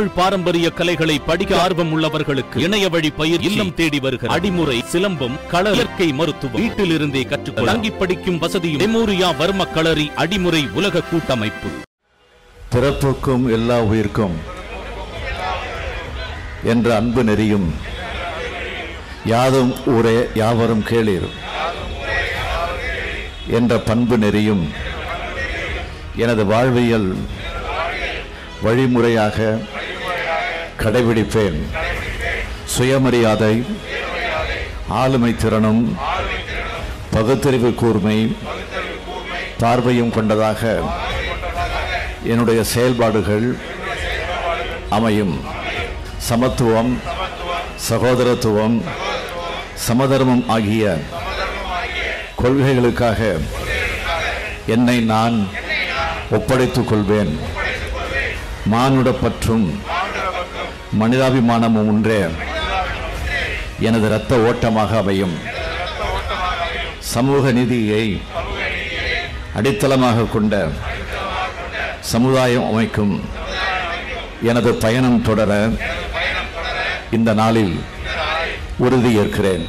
தமிழ் பாரம்பரிய கலைகளை படிக்க ஆர்வம் உள்ளவர்களுக்கு இணைய வழி பயிர் இல்லம் தேடி வருகிற அடிமுறை சிலம்பம் கள இயற்கை மருத்துவம். வீட்டில் இருந்தே கற்றுக்கொள்ள தங்கி படிக்கும் வசதியும் மெமோரியா வர்ம களரி அடிமுறை உலக கூட்டமைப்பு. பிறப்புக்கும் எல்லா உயிர்க்கும் என்ற அன்பு நெறியும் யாதும் ஊரே யாவரும் கேளீர் என்ற பண்பு நெறியும் எனது வாழ்வியல் வழிமுறையாக கடைபிடிப்பேன். சுயமரியாதை ஆளுமை திறனும் பகுத்தறிவு கூர்மை பார்வையும் கொண்டதாக என்னுடைய செயல்பாடுகள் அமையும். சமத்துவம் சகோதரத்துவம் சமதர்மம் ஆகிய கொள்கைகளுக்காக என்னை நான் ஒப்படைத்துக் கொள்வேன். மானுடப்பற்றும் மனிதாபிமானமும் ஒன்றே. எனது இரத்த ஓட்டமாக அமையும். சமூக நீதியை அடித்தளமாக கொண்ட சமுதாயம் அமைக்கும். எனது பயணம் தொடர இந்த நாளில் உறுதியேற்கிறேன்